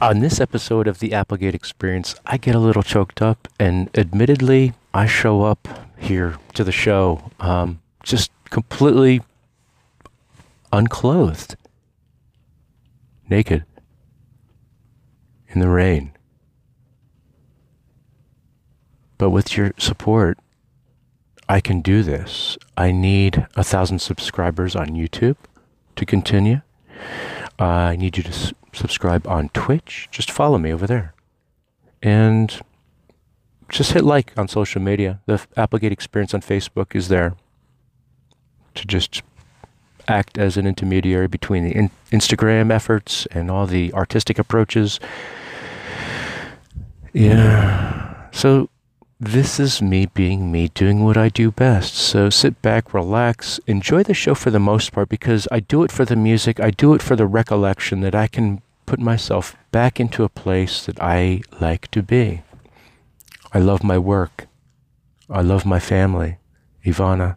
On this episode of the Applegate Experience, I get a little choked up, and admittedly, I show up here to the show um, just completely unclothed, naked, in the rain. But with your support, I can do this. I need a thousand subscribers on YouTube to continue. Uh, I need you to subscribe on Twitch. Just follow me over there. And just hit like on social media. The Applegate Experience on Facebook is there to just act as an intermediary between the in- Instagram efforts and all the artistic approaches. Yeah. So this is me being me, doing what I do best. So sit back, relax, enjoy the show for the most part because I do it for the music, I do it for the recollection that I can put myself back into a place that I like to be. I love my work. I love my family. Ivana,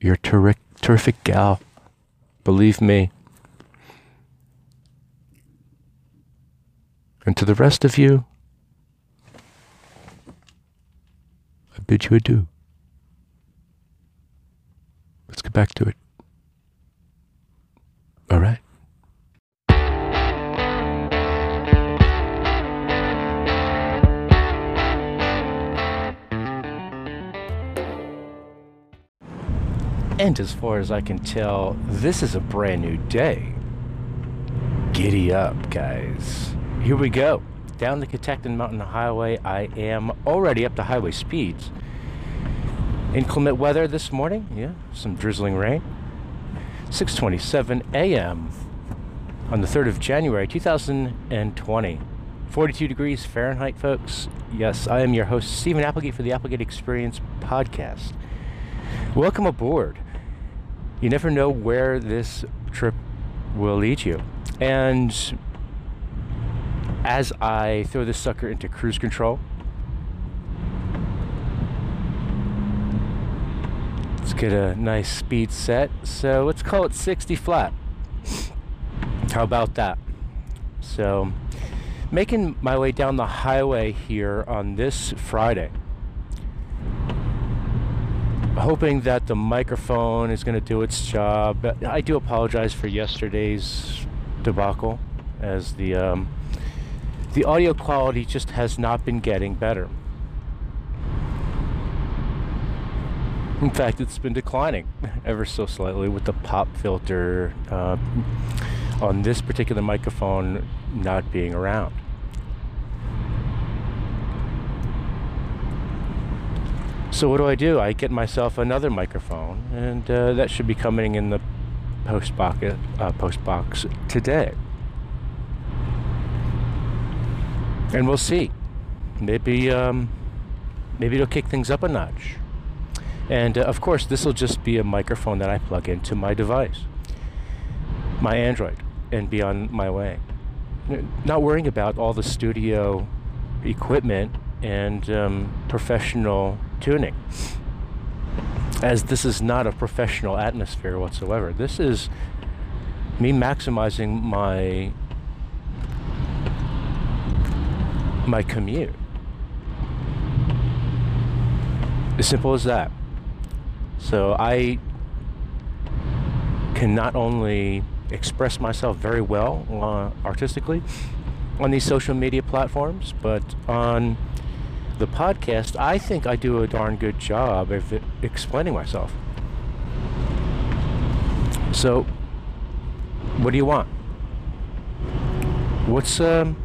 you're a terrific, terrific gal. Believe me. And to the rest of you, I bid you adieu. Let's get back to it. All right. And as far as I can tell, this is a brand new day. Giddy up, guys. Here we go. Down the Catoctin Mountain Highway, I am already up to highway speeds. Inclement weather this morning, yeah, some drizzling rain. 6:27 a.m. on the 3rd of January 2020. 42 degrees Fahrenheit, folks. Yes, I am your host Steven Applegate for the Applegate Experience podcast. Welcome aboard. You never know where this trip will lead you. And as I throw this sucker into cruise control, let's get a nice speed set. So let's call it 60 flat. How about that? So, making my way down the highway here on this Friday hoping that the microphone is going to do its job. I do apologize for yesterday's debacle, as the um, the audio quality just has not been getting better. In fact, it's been declining ever so slightly with the pop filter uh, on this particular microphone not being around. So what do I do? I get myself another microphone, and uh, that should be coming in the post box, uh, post box today. And we'll see. Maybe, um, maybe it'll kick things up a notch. And uh, of course, this will just be a microphone that I plug into my device, my Android, and be on my way. Not worrying about all the studio equipment and um, professional tuning. As this is not a professional atmosphere whatsoever. This is me maximizing my my commute. As simple as that. So I can not only express myself very well uh, artistically on these social media platforms, but on the podcast, I think I do a darn good job of explaining myself. So, what do you want? What's um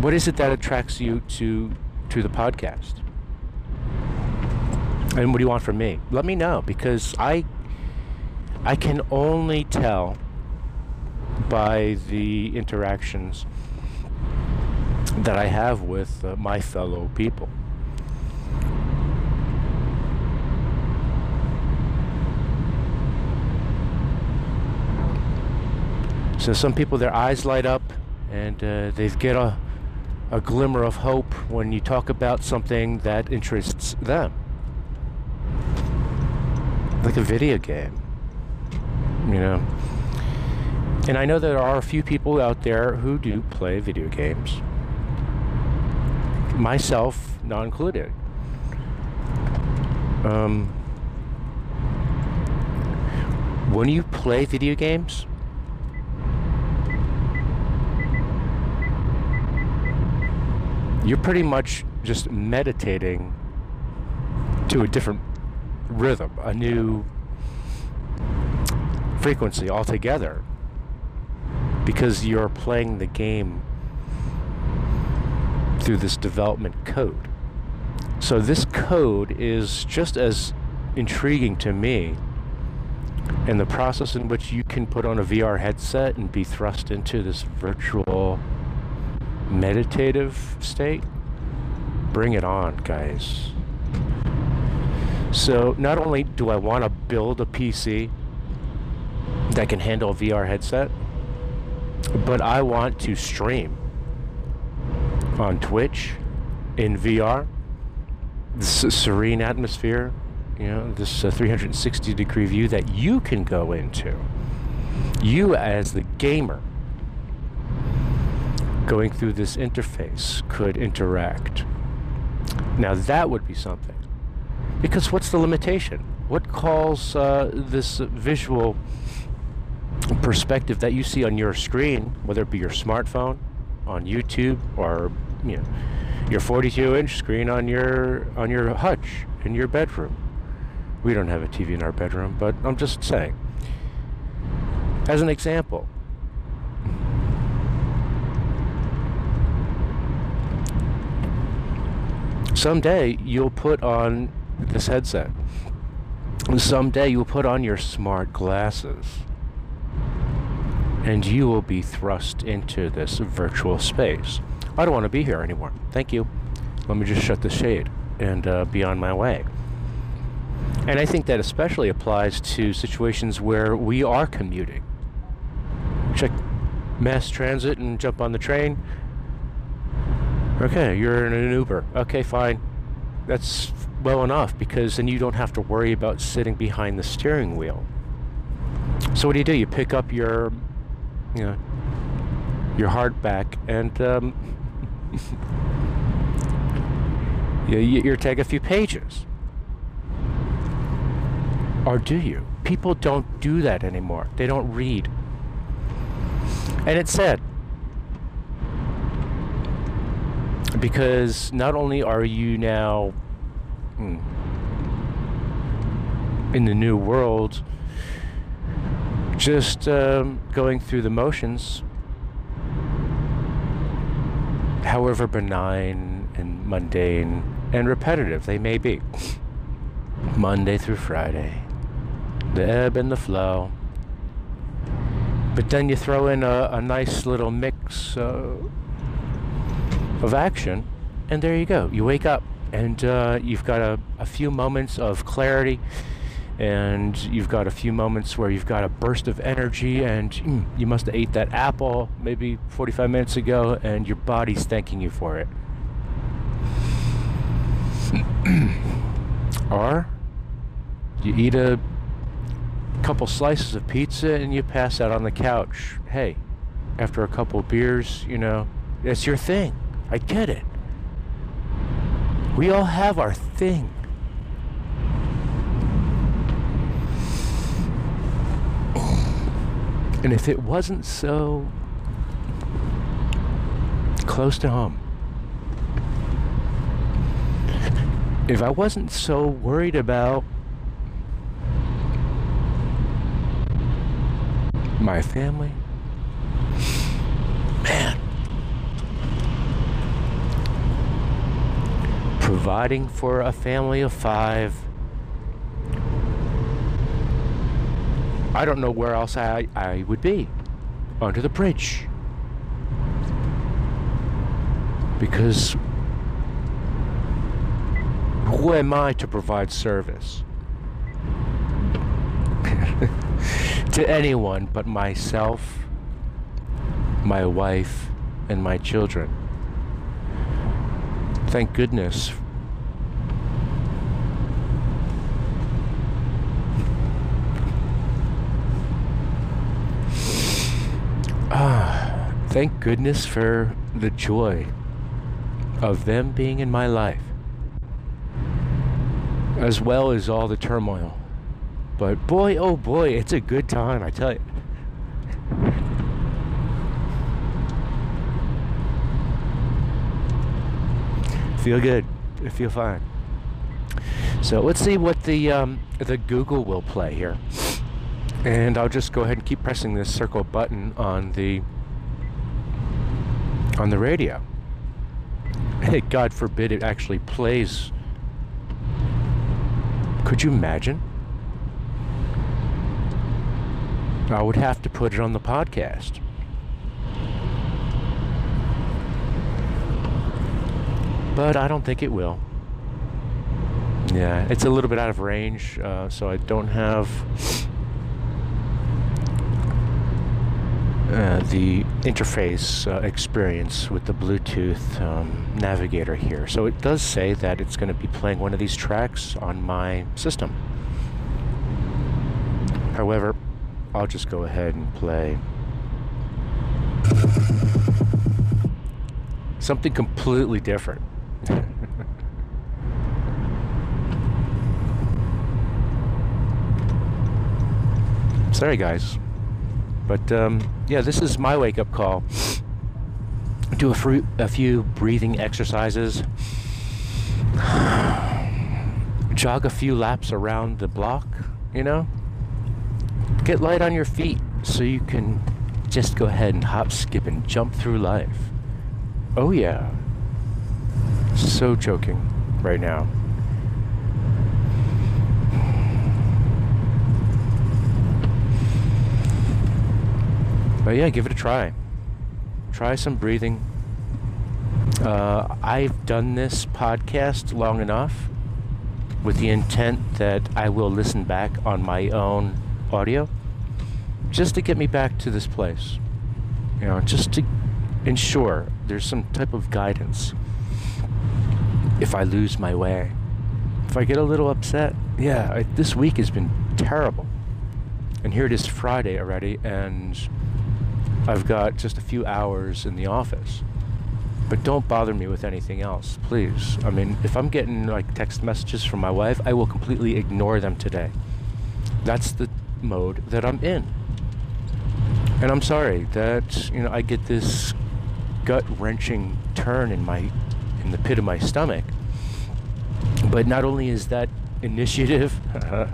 what is it that attracts you to to the podcast? And what do you want from me? Let me know because I I can only tell by the interactions that I have with uh, my fellow people. So some people, their eyes light up and uh, they get a, a glimmer of hope when you talk about something that interests them. Like a video game, you know. And I know there are a few people out there who do play video games, myself not included. Um, when you play video games, you're pretty much just meditating to a different rhythm, a new frequency altogether because you're playing the game through this development code. So this code is just as intriguing to me and the process in which you can put on a VR headset and be thrust into this virtual meditative state. Bring it on, guys. So not only do I want to build a PC that can handle a VR headset, but I want to stream on Twitch in VR. This serene atmosphere, you know, this uh, 360 degree view that you can go into. You, as the gamer, going through this interface, could interact. Now, that would be something. Because what's the limitation? What calls uh, this visual perspective that you see on your screen, whether it be your smartphone, on YouTube, or you know, your 42-inch screen on your on your hutch in your bedroom. We don't have a TV in our bedroom, but I'm just saying. As an example, someday you'll put on this headset. Someday you'll put on your smart glasses and you will be thrust into this virtual space. I don't want to be here anymore. Thank you. Let me just shut the shade and uh, be on my way. And I think that especially applies to situations where we are commuting. Check mass transit and jump on the train. Okay, you're in an Uber. Okay, fine. That's well enough because then you don't have to worry about sitting behind the steering wheel. So what do you do? You pick up your you know, your hardback and um, you, you take a few pages. Or do you? People don't do that anymore. They don't read. And it's sad. Because not only are you now in the new world, just um, going through the motions, however benign and mundane and repetitive they may be. Monday through Friday, the ebb and the flow. But then you throw in a, a nice little mix uh, of action, and there you go. You wake up, and uh, you've got a, a few moments of clarity and you've got a few moments where you've got a burst of energy and mm, you must have ate that apple maybe 45 minutes ago and your body's thanking you for it. Or you eat a couple slices of pizza and you pass out on the couch. Hey after a couple beers you know it's your thing i get it. We all have our thing. And if it wasn't so close to home, if I wasn't so worried about my family, man, providing for a family of five I don't know where else I, I would be. Under the bridge. Because who am I to provide service? to anyone but myself, my wife, and my children. Thank goodness Ah, thank goodness for the joy of them being in my life, as well as all the turmoil. But boy, oh boy, it's a good time, I tell you. Feel good. I feel fine. So let's see what the um, the Google will play here. And I'll just go ahead and keep pressing this circle button on the on the radio. Hey, God forbid it actually plays. Could you imagine? I would have to put it on the podcast. But I don't think it will. Yeah, it's a little bit out of range, uh, so I don't have uh, the interface uh, experience with the Bluetooth um, navigator here. So it does say that it's going to be playing one of these tracks on my system. However, I'll just go ahead and play something completely different. Sorry, guys. But um, yeah, this is my wake up call. Do a, fr- a few breathing exercises, jog a few laps around the block, you know? Get light on your feet so you can just go ahead and hop, skip, and jump through life. Oh, yeah. So joking right now. But yeah, give it a try. Try some breathing. Uh, I've done this podcast long enough with the intent that I will listen back on my own audio just to get me back to this place. You know, just to ensure there's some type of guidance. If I lose my way, if I get a little upset, yeah, I, this week has been terrible. And here it is Friday already, and I've got just a few hours in the office. But don't bother me with anything else, please. I mean, if I'm getting like text messages from my wife, I will completely ignore them today. That's the mode that I'm in. And I'm sorry that, you know, I get this gut-wrenching turn in my in the pit of my stomach. But not only is that initiative,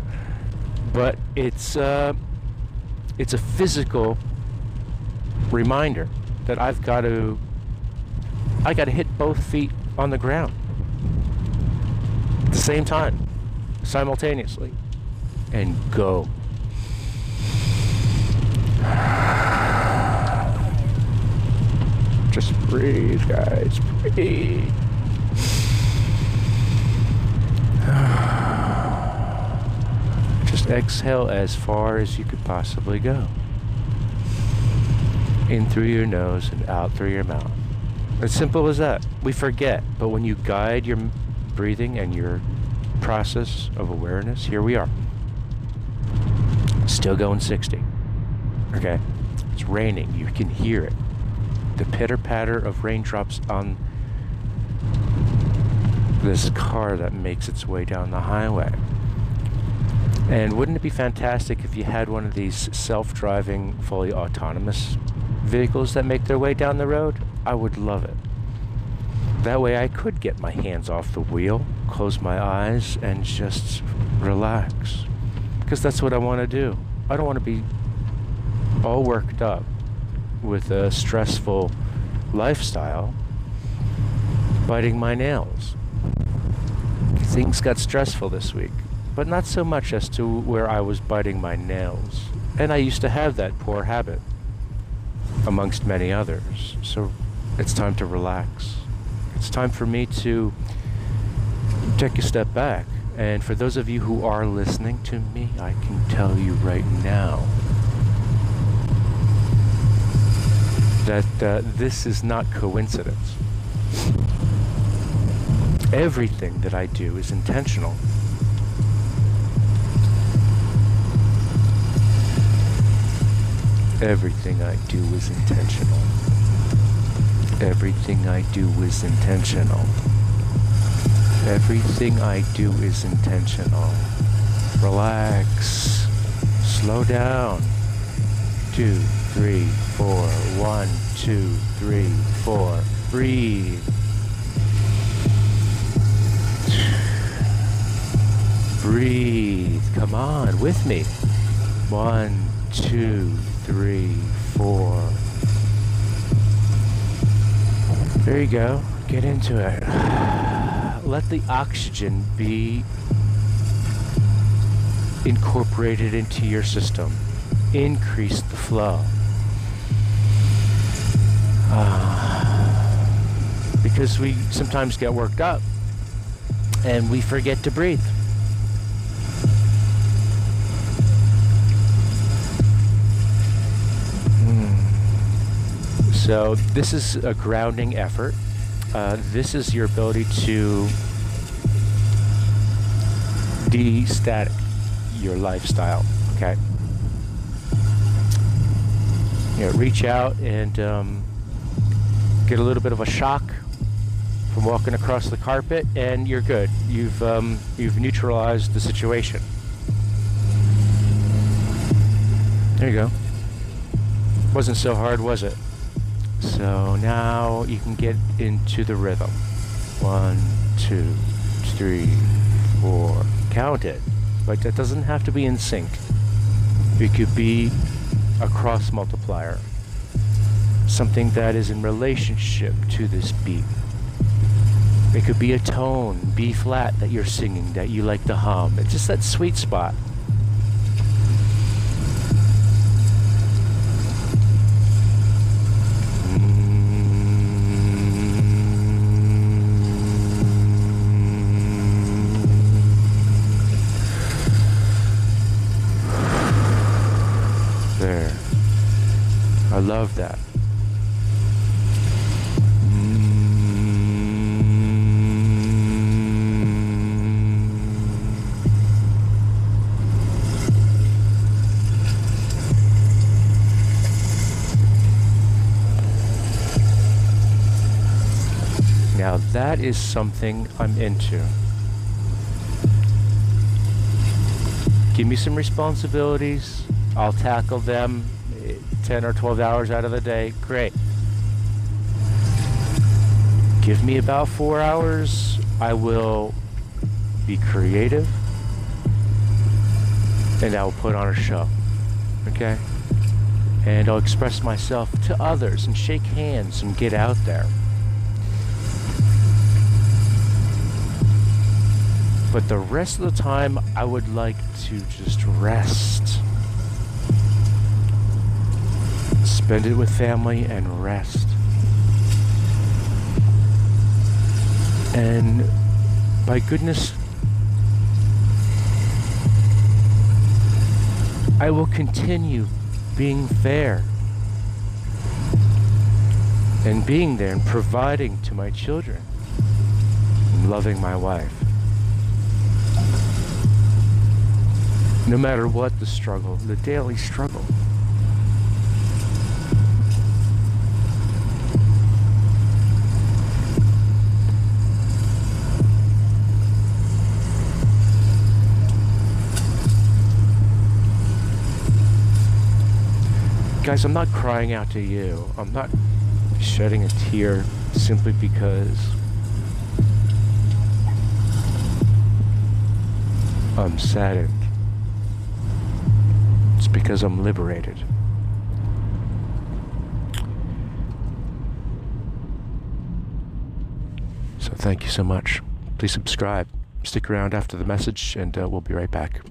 but it's uh, it's a physical reminder that I've got to I got to hit both feet on the ground. At the same time simultaneously and go. Just breathe guys breathe. Just exhale as far as you could possibly go in through your nose and out through your mouth. As simple as that. We forget, but when you guide your breathing and your process of awareness, here we are. Still going 60. Okay? It's raining. You can hear it. The pitter patter of raindrops on this car that makes its way down the highway. And wouldn't it be fantastic if you had one of these self driving, fully autonomous vehicles that make their way down the road, I would love it. That way I could get my hands off the wheel, close my eyes, and just relax. Because that's what I want to do. I don't want to be all worked up with a stressful lifestyle, biting my nails. Things got stressful this week, but not so much as to where I was biting my nails. And I used to have that poor habit amongst many others. So it's time to relax. It's time for me to take a step back. And for those of you who are listening to me, I can tell you right now that uh, this is not coincidence. Everything that I do is intentional. Everything I do is intentional. Everything I do is intentional. Everything I do is intentional. Relax. Slow down. Two, three, four. One, two, three, four. Breathe. Breathe. Come on, with me. One, two, three, four. There you go. Get into it. Let the oxygen be incorporated into your system. Increase the flow. Uh, because we sometimes get worked up and we forget to breathe. So this is a grounding effort. Uh, this is your ability to de-static your lifestyle. Okay. You know, reach out and um, get a little bit of a shock from walking across the carpet, and you're good. You've um, you've neutralized the situation. There you go. Wasn't so hard, was it? So now you can get into the rhythm. One, two, three, four. Count it. But that doesn't have to be in sync. It could be a cross multiplier. Something that is in relationship to this beat. It could be a tone, B flat, that you're singing that you like to hum. It's just that sweet spot. Love that. Now that is something I'm into. Give me some responsibilities. I'll tackle them 10 or 12 hours out of the day, great. Give me about four hours. I will be creative and I will put on a show. Okay? And I'll express myself to others and shake hands and get out there. But the rest of the time, I would like to just rest. Spend it with family and rest. And by goodness, I will continue being fair and being there and providing to my children and loving my wife. No matter what the struggle, the daily struggle. Guys, I'm not crying out to you. I'm not shedding a tear simply because I'm saddened. It's because I'm liberated. So thank you so much. Please subscribe. Stick around after the message, and uh, we'll be right back.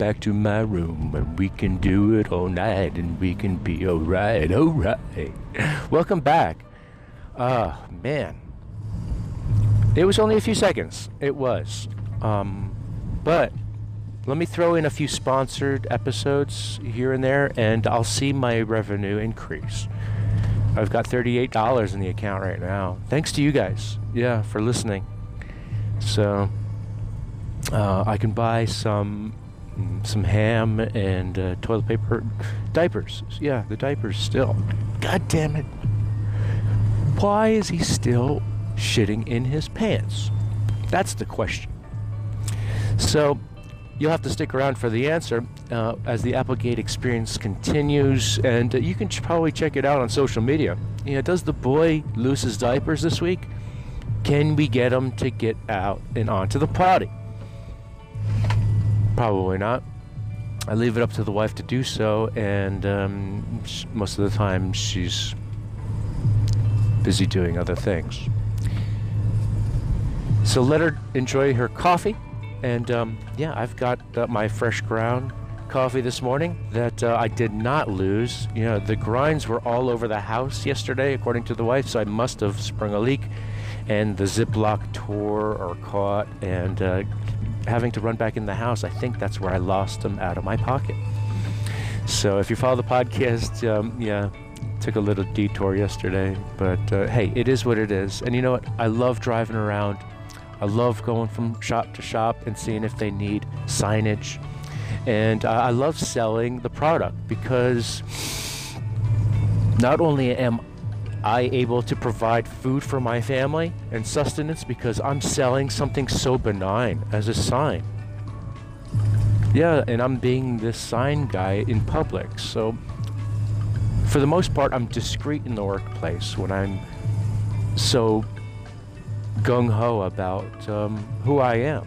Back to my room and we can do it all night and we can be alright, alright. Welcome back. Ah, uh, man. It was only a few seconds. It was. Um, but let me throw in a few sponsored episodes here and there, and I'll see my revenue increase. I've got $38 in the account right now. Thanks to you guys, yeah, for listening. So uh, I can buy some some ham and uh, toilet paper, diapers. Yeah, the diapers still. God damn it! Why is he still shitting in his pants? That's the question. So you'll have to stick around for the answer uh, as the Applegate experience continues, and uh, you can ch- probably check it out on social media. You know, does the boy lose his diapers this week? Can we get him to get out and onto the potty? Probably not. I leave it up to the wife to do so, and um, most of the time she's busy doing other things. So let her enjoy her coffee. And um, yeah, I've got uh, my fresh ground coffee this morning that uh, I did not lose. You know, the grinds were all over the house yesterday, according to the wife, so I must have sprung a leak. And the Ziploc tore or caught, and uh, having to run back in the house, I think that's where I lost them out of my pocket. So if you follow the podcast, um, yeah, took a little detour yesterday, but uh, hey, it is what it is. And you know what? I love driving around. I love going from shop to shop and seeing if they need signage. And uh, I love selling the product because not only am I able to provide food for my family and sustenance because I'm selling something so benign as a sign. Yeah, and I'm being this sign guy in public. So for the most part, I'm discreet in the workplace when I'm so gung ho about um, who I am.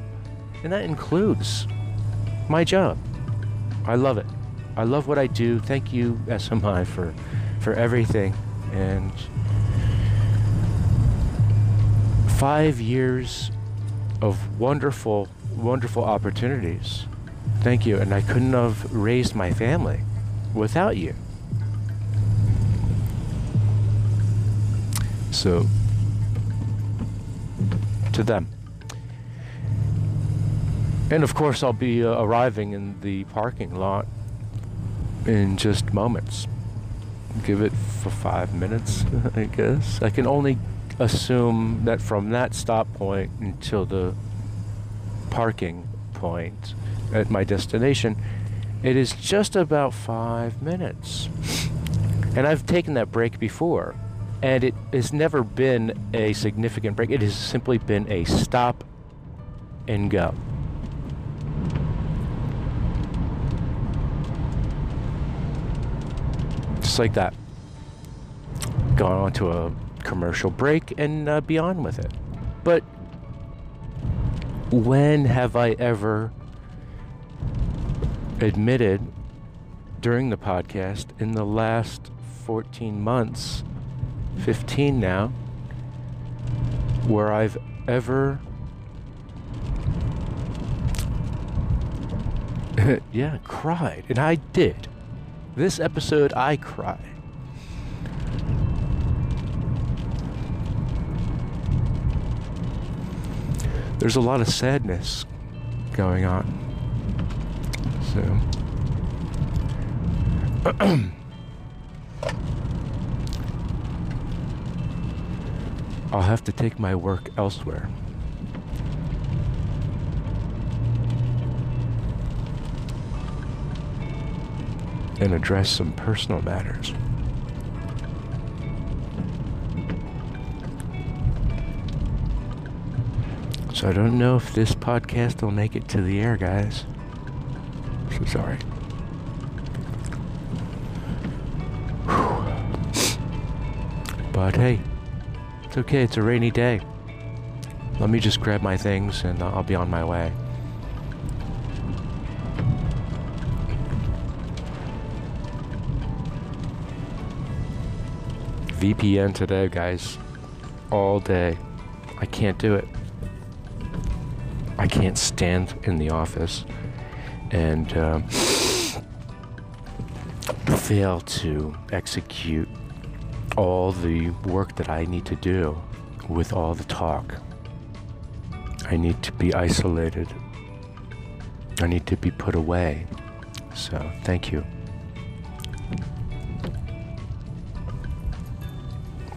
And that includes my job. I love it. I love what I do. Thank you, SMI, for, for everything. And five years of wonderful, wonderful opportunities. Thank you. And I couldn't have raised my family without you. So, to them. And of course, I'll be uh, arriving in the parking lot in just moments. Give it for five minutes, I guess. I can only assume that from that stop point until the parking point at my destination, it is just about five minutes. And I've taken that break before, and it has never been a significant break. It has simply been a stop and go. Just like that. Going on to a commercial break and uh, be on with it. But when have I ever admitted during the podcast in the last 14 months, 15 now, where I've ever. yeah, cried. And I did. This episode, I cry. There's a lot of sadness going on. So. I'll have to take my work elsewhere. And address some personal matters. So I don't know if this podcast will make it to the air, guys. So sorry. But hey, it's okay, it's a rainy day. Let me just grab my things and I'll be on my way. VPN today, guys. All day. I can't do it. I can't stand in the office and um, fail to execute all the work that I need to do with all the talk. I need to be isolated. I need to be put away. So, thank you.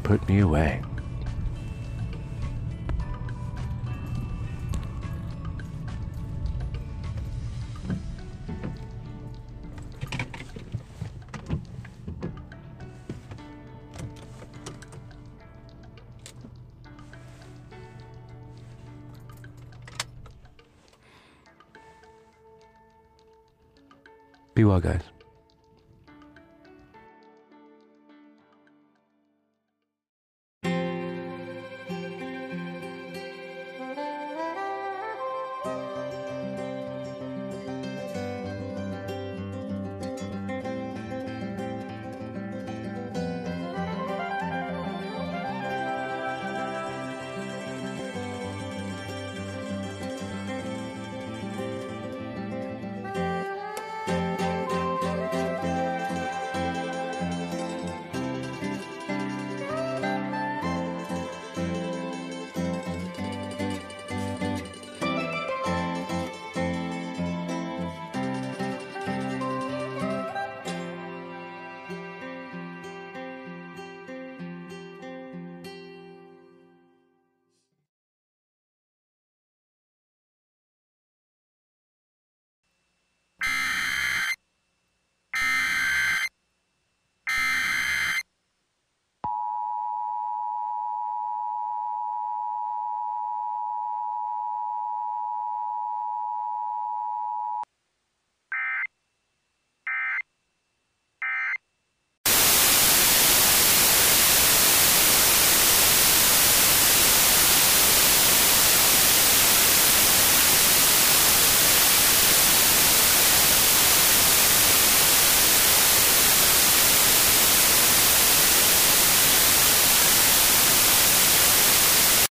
Put me away. Be well, guys.